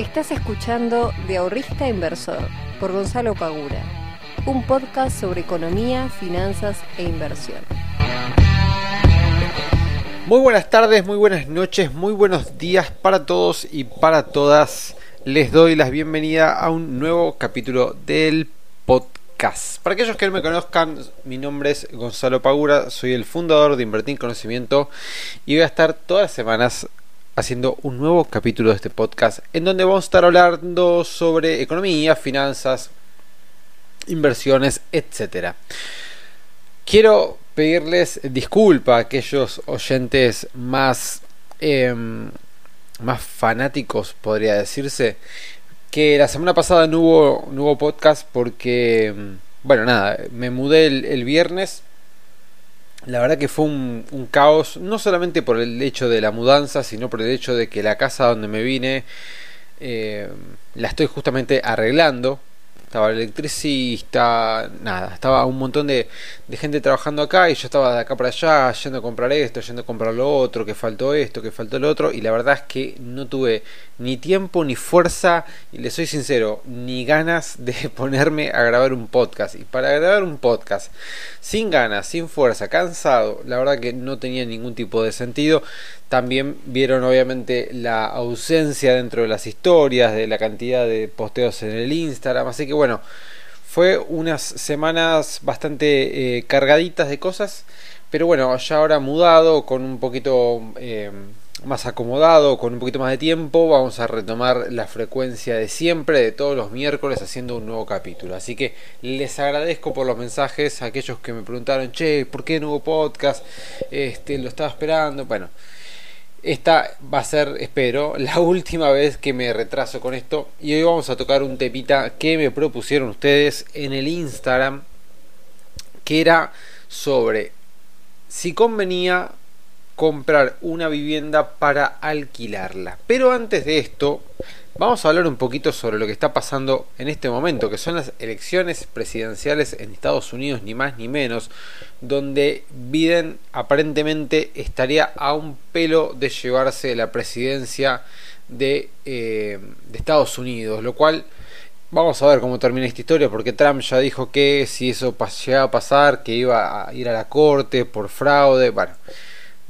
Estás escuchando De Ahorrista Inversor por Gonzalo Pagura, un podcast sobre economía, finanzas e inversión. Muy buenas tardes, muy buenas noches, muy buenos días para todos y para todas. Les doy la bienvenida a un nuevo capítulo del podcast. Para aquellos que no me conozcan, mi nombre es Gonzalo Pagura, soy el fundador de Invertir en Conocimiento y voy a estar todas las semanas haciendo un nuevo capítulo de este podcast en donde vamos a estar hablando sobre economía, finanzas, inversiones, etcétera. Quiero pedirles disculpa a aquellos oyentes más em, más fanáticos, podría decirse, que la semana pasada no hubo, no hubo podcast porque, em, bueno, nada, me mudé el viernes la verdad que fue un, caos, no solamente por el hecho de la mudanza, sino por el hecho de que la casa donde me vine eh, la estoy justamente arreglando estaba el electricista, nada, estaba un montón de, gente trabajando acá y yo estaba de acá para allá, yendo a comprar esto, yendo a comprar lo otro, que faltó esto, que faltó lo otro, y la verdad es que no tuve ni tiempo, ni fuerza, y le soy sincero, ni ganas de ponerme a grabar un podcast. Y para grabar un podcast, sin ganas, sin fuerza, cansado, la verdad que no tenía ningún tipo de sentido. También vieron obviamente la ausencia dentro de las historias, de la cantidad de posteos en el Instagram. Así que bueno, fue unas semanas bastante eh, cargaditas de cosas. Pero bueno, ya ahora mudado, con un poquito eh, más acomodado, con un poquito más de tiempo, vamos a retomar la frecuencia de siempre, de todos los miércoles, haciendo un nuevo capítulo. Así que les agradezco por los mensajes a aquellos que me preguntaron, che, ¿por qué no hubo podcast? Este, lo estaba esperando. Bueno. Esta va a ser, espero, la última vez que me retraso con esto. Y hoy vamos a tocar un tepita que me propusieron ustedes en el Instagram. Que era sobre si convenía comprar una vivienda para alquilarla. Pero antes de esto, Vamos a hablar un poquito sobre lo que está pasando en este momento, que son las elecciones presidenciales en Estados Unidos, ni más ni menos, donde Biden aparentemente estaría a un pelo de llevarse la presidencia de, eh, Estados Unidos, lo cual vamos a ver cómo termina esta historia, porque Trump ya dijo que si eso llegaba a pasar, que iba a ir a la corte por fraude, bueno.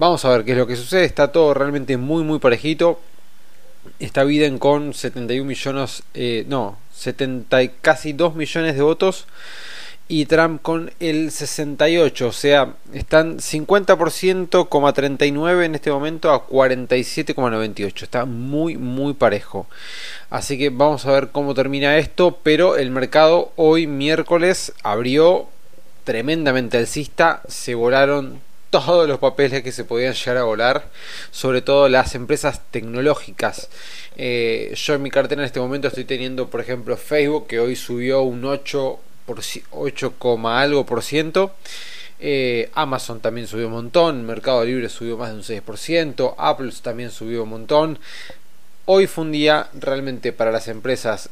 Vamos a ver qué es lo que sucede. Está todo realmente muy, muy parejito está Biden con 71 millones, eh, no, 70 casi 2 millones de votos y Trump con el 68, o sea, están 50%, 39 en este momento a 47,98. Está muy muy parejo. Así que vamos a ver cómo termina esto, pero el mercado hoy miércoles abrió tremendamente alcista, se volaron todos los papeles que se podían llegar a volar, sobre todo las empresas tecnológicas. Eh, yo en mi cartera en este momento estoy teniendo, por ejemplo, Facebook, que hoy subió un 8, por, 8, algo por ciento. Eh, Amazon también subió un montón, Mercado Libre subió más de un 6%, Apple también subió un montón. Hoy fue un día realmente para las empresas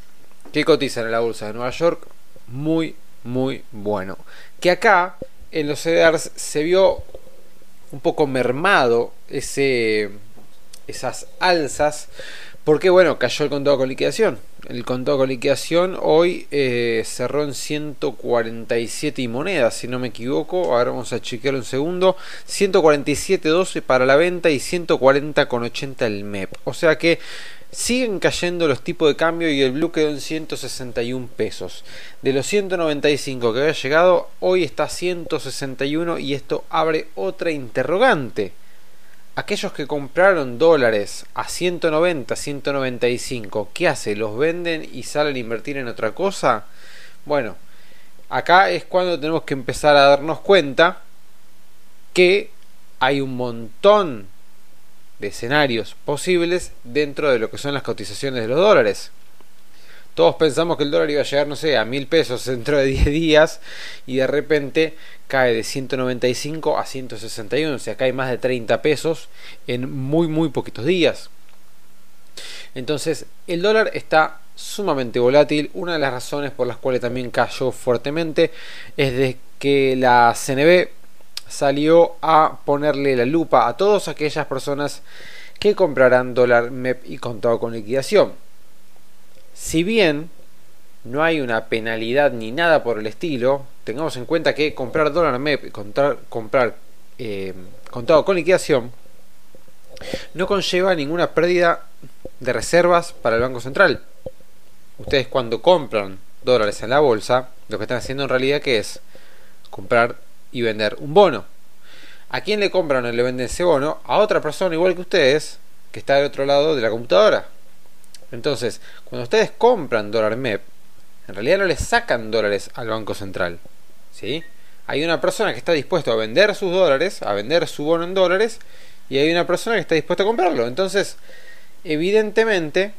que cotizan en la bolsa de Nueva York muy, muy bueno. Que acá en los CDRs se vio un poco mermado ese, esas alzas, porque bueno, cayó el contado con liquidación. El contado con liquidación hoy eh, cerró en 147 y monedas, si no me equivoco. Ahora vamos a chequearlo un segundo. 147.12 para la venta y 140,80 el MEP. O sea que siguen cayendo los tipos de cambio y el blue quedó en 161 pesos. De los 195 que había llegado, hoy está 161 y esto abre otra interrogante. Aquellos que compraron dólares a 190, 195, ¿qué hace? ¿Los venden y salen a invertir en otra cosa? Bueno, acá es cuando tenemos que empezar a darnos cuenta que hay un montón de escenarios posibles dentro de lo que son las cotizaciones de los dólares. Todos pensamos que el dólar iba a llegar, no sé, a mil pesos dentro de 10 días y de repente cae de 195 a 161, o sea, cae más de 30 pesos en muy, muy poquitos días. Entonces, el dólar está sumamente volátil. Una de las razones por las cuales también cayó fuertemente es de que la CNB salió a ponerle la lupa a todas aquellas personas que comprarán dólar MEP y contado con liquidación. si bien no hay una penalidad ni nada por el estilo, tengamos en cuenta que comprar dólar MEP, comprar, comprar eh, contado con liquidación, no conlleva ninguna pérdida de reservas para el Banco Central. Ustedes cuando compran dólares en la bolsa, lo que están haciendo en realidad que es comprar y vender un bono. ¿A quién le compran o le venden ese bono? A otra persona igual que ustedes, que está del otro lado de la computadora. Entonces, cuando ustedes compran dólar MEP, en realidad no le sacan dólares al Banco Central. ¿sí? Hay una persona que está dispuesta a vender sus dólares, a vender su bono en dólares, y hay una persona que está dispuesta a comprarlo. Entonces, evidentemente,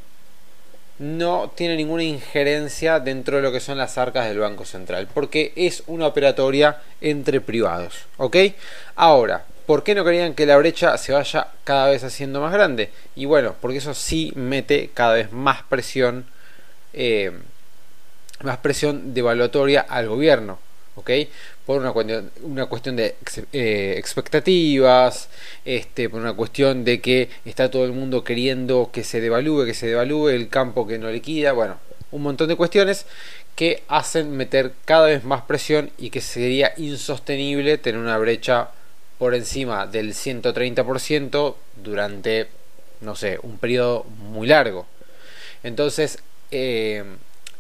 no tiene ninguna injerencia dentro de lo que son las arcas del Banco Central, porque es una operatoria entre privados. ¿Ok? Ahora, ¿por qué no querían que la brecha se vaya cada vez haciendo más grande? Y bueno, porque eso sí mete cada vez más presión, eh, más presión devaluatoria al gobierno. ¿ok? Por una cuestión, de eh, expectativas, este, por una cuestión de que está todo el mundo queriendo que se devalúe, que se devalúe el campo que no liquida, bueno, un montón de cuestiones que hacen meter cada vez más presión y que sería insostenible tener una brecha por encima del 130% durante, no sé, un periodo muy largo. Entonces, eh,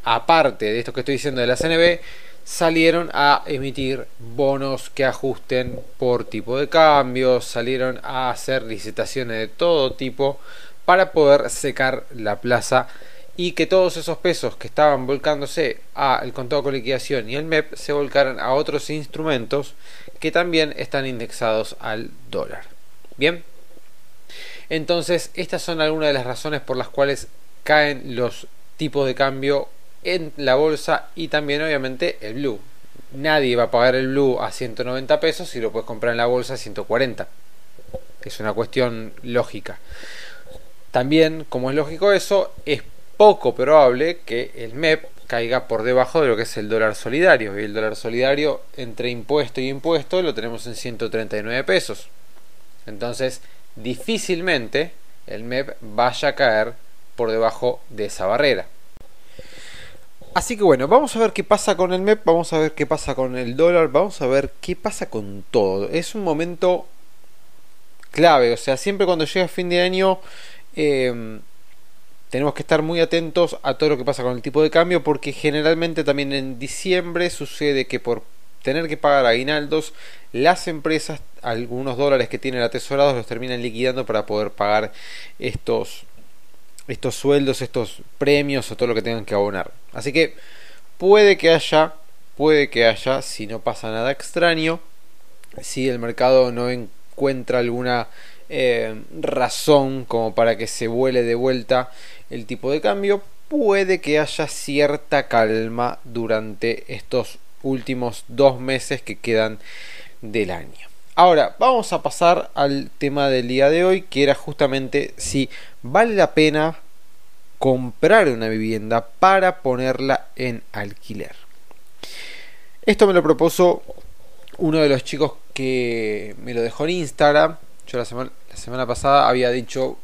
aparte de esto que estoy diciendo de la CNB, salieron a emitir bonos que ajusten por tipo de cambio, salieron a hacer licitaciones de todo tipo para poder secar la plaza y que todos esos pesos que estaban volcándose al contado con liquidación y el MEP se volcaran a otros instrumentos que también están indexados al dólar. Bien, entonces estas son algunas de las razones por las cuales caen los tipos de cambio en la bolsa y también obviamente el blue. Nadie va a pagar el blue a 190 pesos si lo puedes comprar en la bolsa a 140. Es una cuestión lógica. También, como es lógico eso, es poco probable que el MEP caiga por debajo de lo que es el dólar solidario. Y el dólar solidario entre impuesto y impuesto lo tenemos en 139 pesos. Entonces, difícilmente el MEP vaya a caer por debajo de esa barrera. Así que bueno, vamos a ver qué pasa con el MEP, vamos a ver qué pasa con el dólar, vamos a ver qué pasa con todo. Es un momento clave, o sea, siempre cuando llega fin de año em, tenemos que estar muy atentos a todo lo que pasa con el tipo de cambio porque generalmente también en diciembre sucede que por tener que pagar aguinaldos, las empresas algunos dólares que tienen atesorados los terminan liquidando para poder pagar estos estos sueldos, estos premios o todo lo que tengan que abonar. Así que puede que haya, puede que haya, si no pasa nada extraño, si el mercado no encuentra alguna eh, razón como para que se vuele de vuelta el tipo de cambio, puede que haya cierta calma durante estos últimos dos meses que quedan del año. Ahora, vamos a pasar al tema del día de hoy, que era justamente si vale la pena comprar una vivienda para ponerla en alquiler. Esto me lo propuso uno de los chicos que me lo dejó en Instagram. Yo la semana, la semana pasada había dicho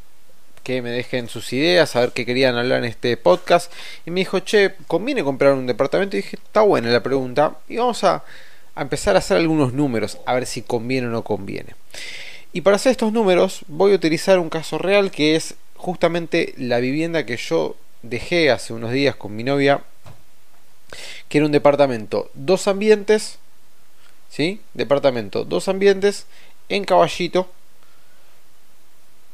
que me dejen sus ideas, a ver qué querían hablar en este podcast. Y me dijo, che, ¿conviene comprar un departamento? Y dije, está buena la pregunta. Y vamos a a empezar a hacer algunos números, a ver si conviene o no conviene. Y para hacer estos números voy a utilizar un caso real que es justamente la vivienda que yo dejé hace unos días con mi novia, que era un departamento, dos ambientes, ¿sí? Departamento, dos ambientes en Caballito,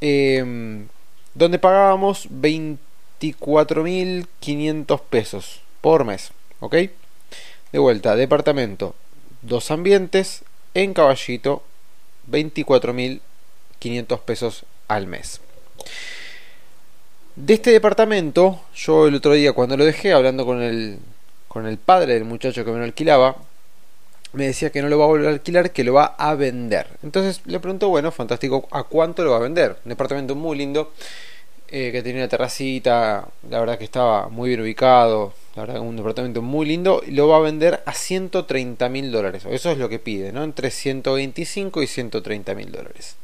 em, donde pagábamos 24.500 pesos por mes, ¿ok? De vuelta, departamento, dos ambientes en Caballito, 24.500 pesos al mes. De este departamento, yo el otro día cuando lo dejé, hablando con el, con el padre del muchacho que me lo alquilaba, me decía que no lo va a volver a alquilar, que lo va a vender. Entonces le pregunto, bueno, fantástico, ¿a cuánto lo va a vender? Un departamento muy lindo, eh, que tenía una terracita, la verdad que estaba muy bien ubicado, la verdad un departamento muy lindo, y lo va a vender a 130 mil dólares, eso es lo que pide, ¿no? Entre 125 y 130 mil dólares.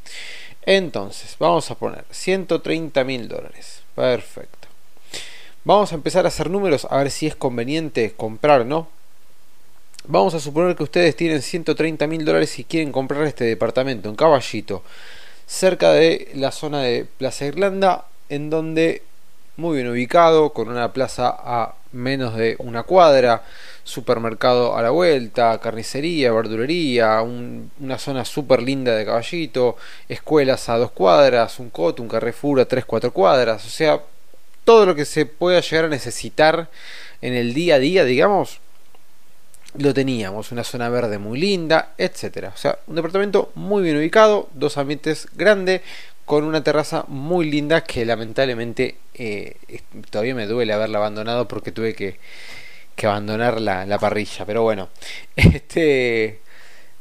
Entonces, vamos a poner 130 mil dólares, perfecto. Vamos a empezar a hacer números a ver si es conveniente comprar no. Vamos a suponer que ustedes tienen 130 mil dólares y quieren comprar este departamento en Caballito, cerca de la zona de Plaza Irlanda, en donde muy bien ubicado, con una plaza a menos de una cuadra, supermercado a la vuelta, carnicería, verdulería, una zona súper linda de caballito, escuelas a dos cuadras, un coto, un carrefour a tres, cuatro cuadras, o sea, todo lo que se pueda llegar a necesitar en el día a día, digamos, lo teníamos, una zona verde muy linda, etcétera. O sea, un departamento muy bien ubicado, dos ambientes grandes, con una terraza muy linda que lamentablemente eh, todavía me duele haberla abandonado porque tuve que, abandonar la, parrilla. Pero bueno, este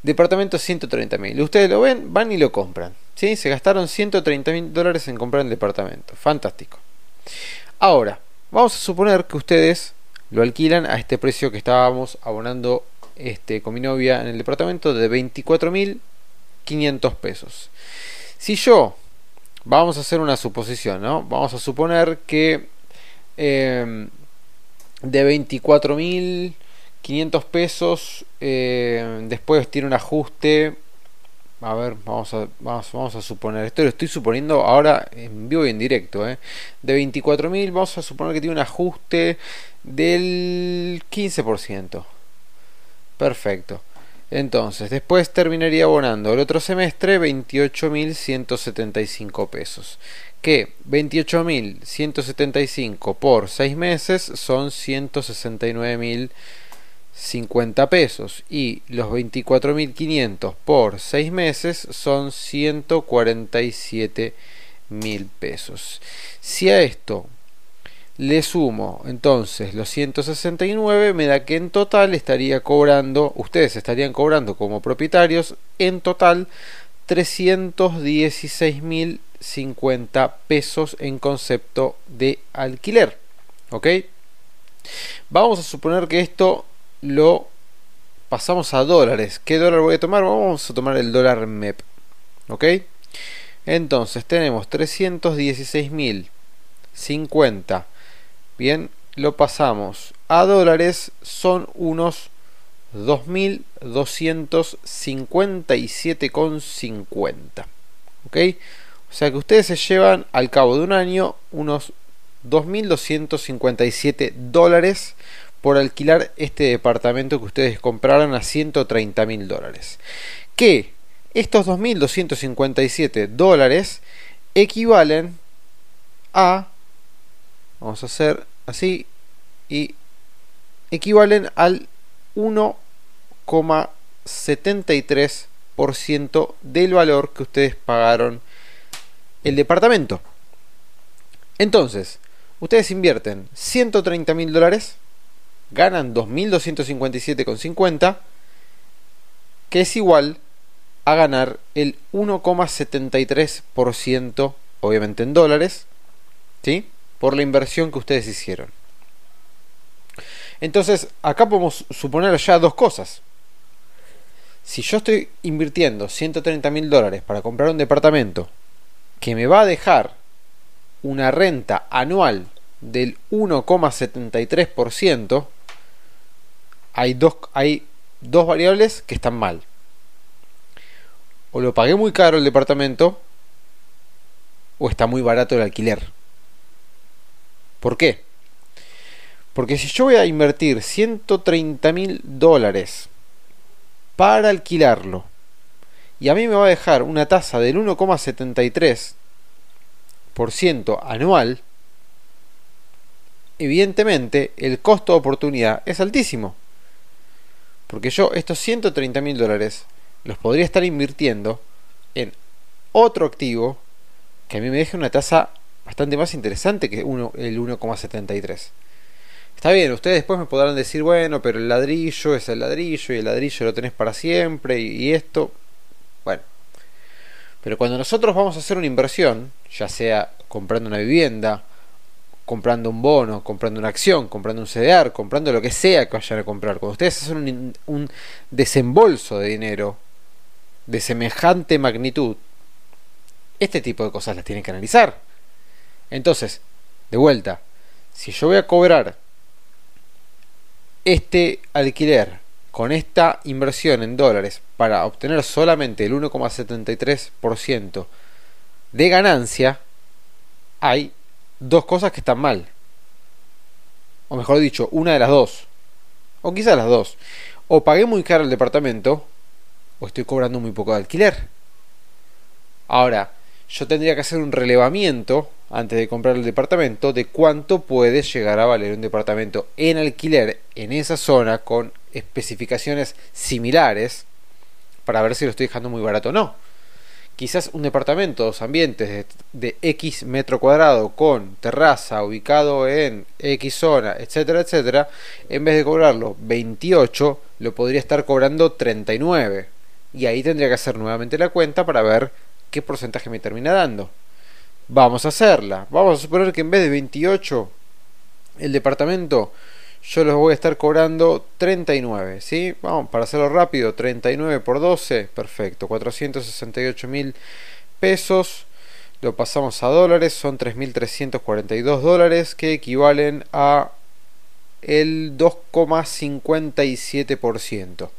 departamento 130 mil. Ustedes lo ven, van y lo compran. ¿sí? Se gastaron 130 mil dólares en comprar el departamento. Fantástico. Ahora, vamos a suponer que ustedes lo alquilan a este precio que estábamos abonando este, con mi novia en el departamento de 24.500 pesos. Si yo Vamos a hacer una suposición, ¿no? Vamos a suponer que eh, de 24.500 pesos, eh, después tiene un ajuste. A ver, vamos a, vamos, a suponer, esto lo estoy suponiendo ahora en vivo y en directo, ¿eh? de 24.000 vamos a suponer que tiene un ajuste del 15%. Perfecto. Entonces, después terminaría abonando el otro semestre 28.175 pesos. Que 28.175 por 6 meses son 169.050 pesos. Y los 24.500 por 6 meses son 147.000 pesos. Si a esto le sumo entonces los 169, me da que en total estaría cobrando, ustedes estarían cobrando como propietarios en total 316.050 pesos en concepto de alquiler. ¿Ok? Vamos a suponer que esto lo pasamos a dólares. ¿Qué dólar voy a tomar? Vamos a tomar el dólar MEP. ¿Ok? Entonces tenemos 316.050 Bien, lo pasamos a dólares, son unos 2.257,50. ¿Ok? O sea que ustedes se llevan al cabo de un año unos 2.257 dólares por alquilar este departamento que ustedes compraron a 130.000 dólares. Que estos 2.257 dólares equivalen a Vamos a hacer así y equivalen al 1,73% del valor que ustedes pagaron el departamento. Entonces, ustedes invierten 130 mil dólares, ganan 2.257,50, que es igual a ganar el 1,73%, obviamente en dólares, ¿sí? Por la inversión que ustedes hicieron. Entonces, acá podemos suponer ya dos cosas. Si yo estoy invirtiendo 130 mil dólares para comprar un departamento que me va a dejar una renta anual del 1,73%, hay dos, hay dos variables que están mal. O lo pagué muy caro el departamento, o está muy barato el alquiler. ¿Por qué? Porque si yo voy a invertir 130 mil dólares para alquilarlo y a mí me va a dejar una tasa del 1,73% anual, evidentemente el costo de oportunidad es altísimo. Porque yo estos 130 mil dólares los podría estar invirtiendo en otro activo que a mí me deje una tasa bastante más interesante que uno, el 1,73. Está bien, ustedes después me podrán decir, bueno, pero el ladrillo es el ladrillo y el ladrillo lo tenés para siempre y, esto. Bueno. Pero cuando nosotros vamos a hacer una inversión, ya sea comprando una vivienda, comprando un bono, comprando una acción, comprando un CDR, comprando lo que sea que vayan a comprar, cuando ustedes hacen un, un desembolso de dinero de semejante magnitud, este tipo de cosas las tienen que analizar. Entonces, de vuelta, si yo voy a cobrar este alquiler con esta inversión en dólares para obtener solamente el 1,73% de ganancia, hay dos cosas que están mal. O mejor dicho, una de las dos. O quizás las dos. O pagué muy caro el departamento, o estoy cobrando muy poco de alquiler. Ahora, yo tendría que hacer un relevamiento antes de comprar el departamento de cuánto puede llegar a valer un departamento en alquiler en esa zona con especificaciones similares para ver si lo estoy dejando muy barato o no. Quizás un departamento, dos ambientes de, X metro cuadrado con terraza ubicado en X zona, etcétera, etcétera, en vez de cobrarlo 28, lo podría estar cobrando 39. Y ahí tendría que hacer nuevamente la cuenta para ver qué porcentaje me termina dando. Vamos a hacerla. Vamos a suponer que en vez de 28 el departamento yo los voy a estar cobrando 39, ¿sí? Vamos, para hacerlo rápido, 39 por 12, perfecto, 468 mil pesos, lo pasamos a dólares, son 3.342 dólares que equivalen a el 2,57%.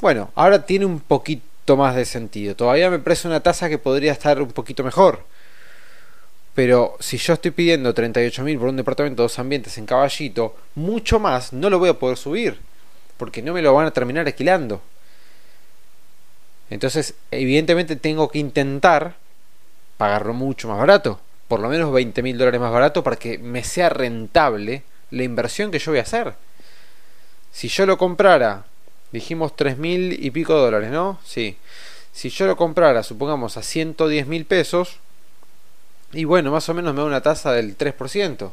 Bueno, ahora tiene un poquito más de sentido. Todavía me parece una tasa que podría estar un poquito mejor. Pero si yo estoy pidiendo 38.000 por un departamento de dos ambientes en Caballito, mucho más no lo voy a poder subir. Porque no me lo van a terminar alquilando. Entonces, evidentemente tengo que intentar pagarlo mucho más barato. Por lo menos 20.000 dólares más barato para que me sea rentable la inversión que yo voy a hacer. Si yo lo comprara, dijimos 3.000 y pico dólares, ¿no? Sí. Si yo lo comprara, supongamos, a 110.000 pesos, y bueno, más o menos me da una tasa del 3%.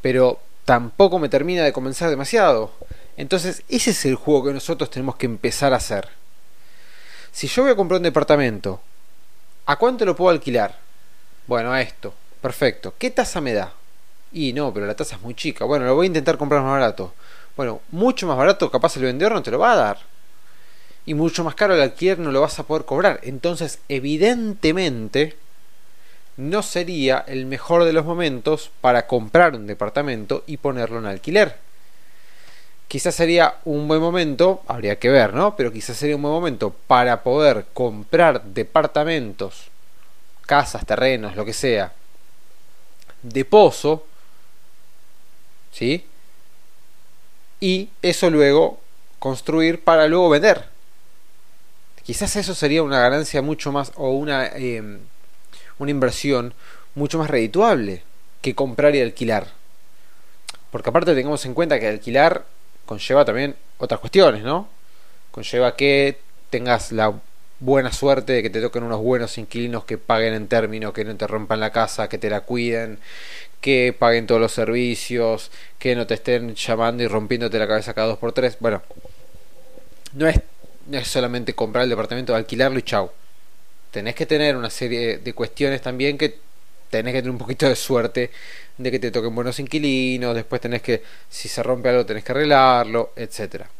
Pero tampoco me termina de convencer demasiado. Entonces, ese es el juego que nosotros tenemos que empezar a hacer. Si yo voy a comprar un departamento, ¿a cuánto lo puedo alquilar? Bueno, a esto. Perfecto. ¿Qué tasa me da? Y no, pero la tasa es muy chica. Bueno, lo voy a intentar comprar más barato. Bueno, mucho más barato, capaz el vendedor no te lo va a dar. Y mucho más caro el alquiler no lo vas a poder cobrar. Entonces, evidentemente, no sería el mejor de los momentos para comprar un departamento y ponerlo en alquiler. Quizás sería un buen momento, habría que ver, ¿no? Pero quizás sería un buen momento para poder comprar departamentos, casas, terrenos, lo que sea, de pozo, ¿sí? Y eso luego construir para luego vender. Quizás eso sería una ganancia mucho más o una... Eh, una inversión mucho más redituable que comprar y alquilar. Porque aparte tengamos en cuenta que alquilar conlleva también otras cuestiones, ¿no? Conlleva que tengas la buena suerte de que te toquen unos buenos inquilinos que paguen en términos, que no te rompan la casa, que te la cuiden, que paguen todos los servicios, que no te estén llamando y rompiéndote la cabeza cada dos por tres. Bueno, no es, no es solamente comprar el departamento, alquilarlo y chau tenés que tener una serie de cuestiones también que tenés que tener un poquito de suerte de que te toquen buenos inquilinos, después tenés que, si se rompe algo, tenés que arreglarlo, etcétera.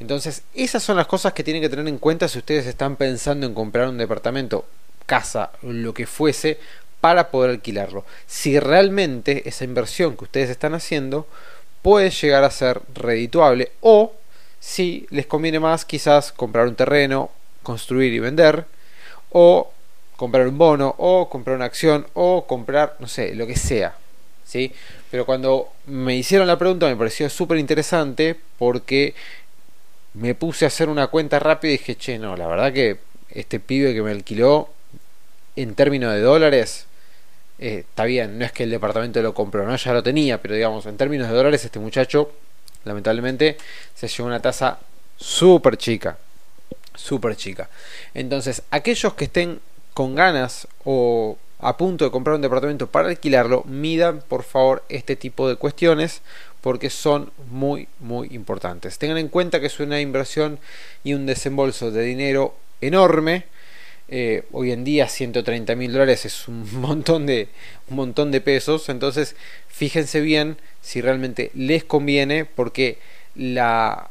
Entonces, esas son las cosas que tienen que tener en cuenta si ustedes están pensando en comprar un departamento, casa, lo que fuese, para poder alquilarlo. Si realmente esa inversión que ustedes están haciendo puede llegar a ser redituable o si les conviene más quizás comprar un terreno, construir y vender o comprar un bono, o comprar una acción, o comprar, no sé, lo que sea. ¿sí? Pero cuando me hicieron la pregunta me pareció súper interesante porque me puse a hacer una cuenta rápida y dije, che, no, la verdad que este pibe que me alquiló en términos de dólares, eh, está bien, no es que el departamento lo compró, no, ya lo tenía, pero digamos, en términos de dólares, este muchacho, lamentablemente, se llevó una tasa súper chica súper chica. Entonces, aquellos que estén con ganas o a punto de comprar un departamento para alquilarlo, midan por favor este tipo de cuestiones porque son muy muy importantes. Tengan en cuenta que es una inversión y un desembolso de dinero enorme. Eh, hoy en día 130 mil dólares es un montón de un montón de pesos. Entonces fíjense bien si realmente les conviene porque la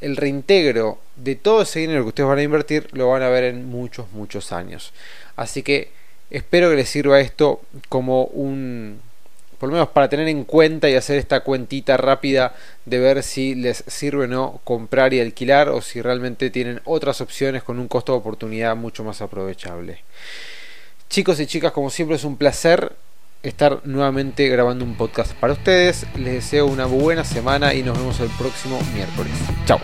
el reintegro de todo ese dinero que ustedes van a invertir lo van a ver en muchos, muchos años. Así que Espero que les sirva esto como un por lo menos para tener en cuenta y hacer esta cuentita rápida de ver si les sirve o no comprar y alquilar o si realmente tienen otras opciones con un costo de oportunidad mucho más aprovechable. Chicos y chicas, como siempre es un placer estar nuevamente grabando un podcast para ustedes. Les deseo una buena semana y nos vemos el próximo miércoles. Chao.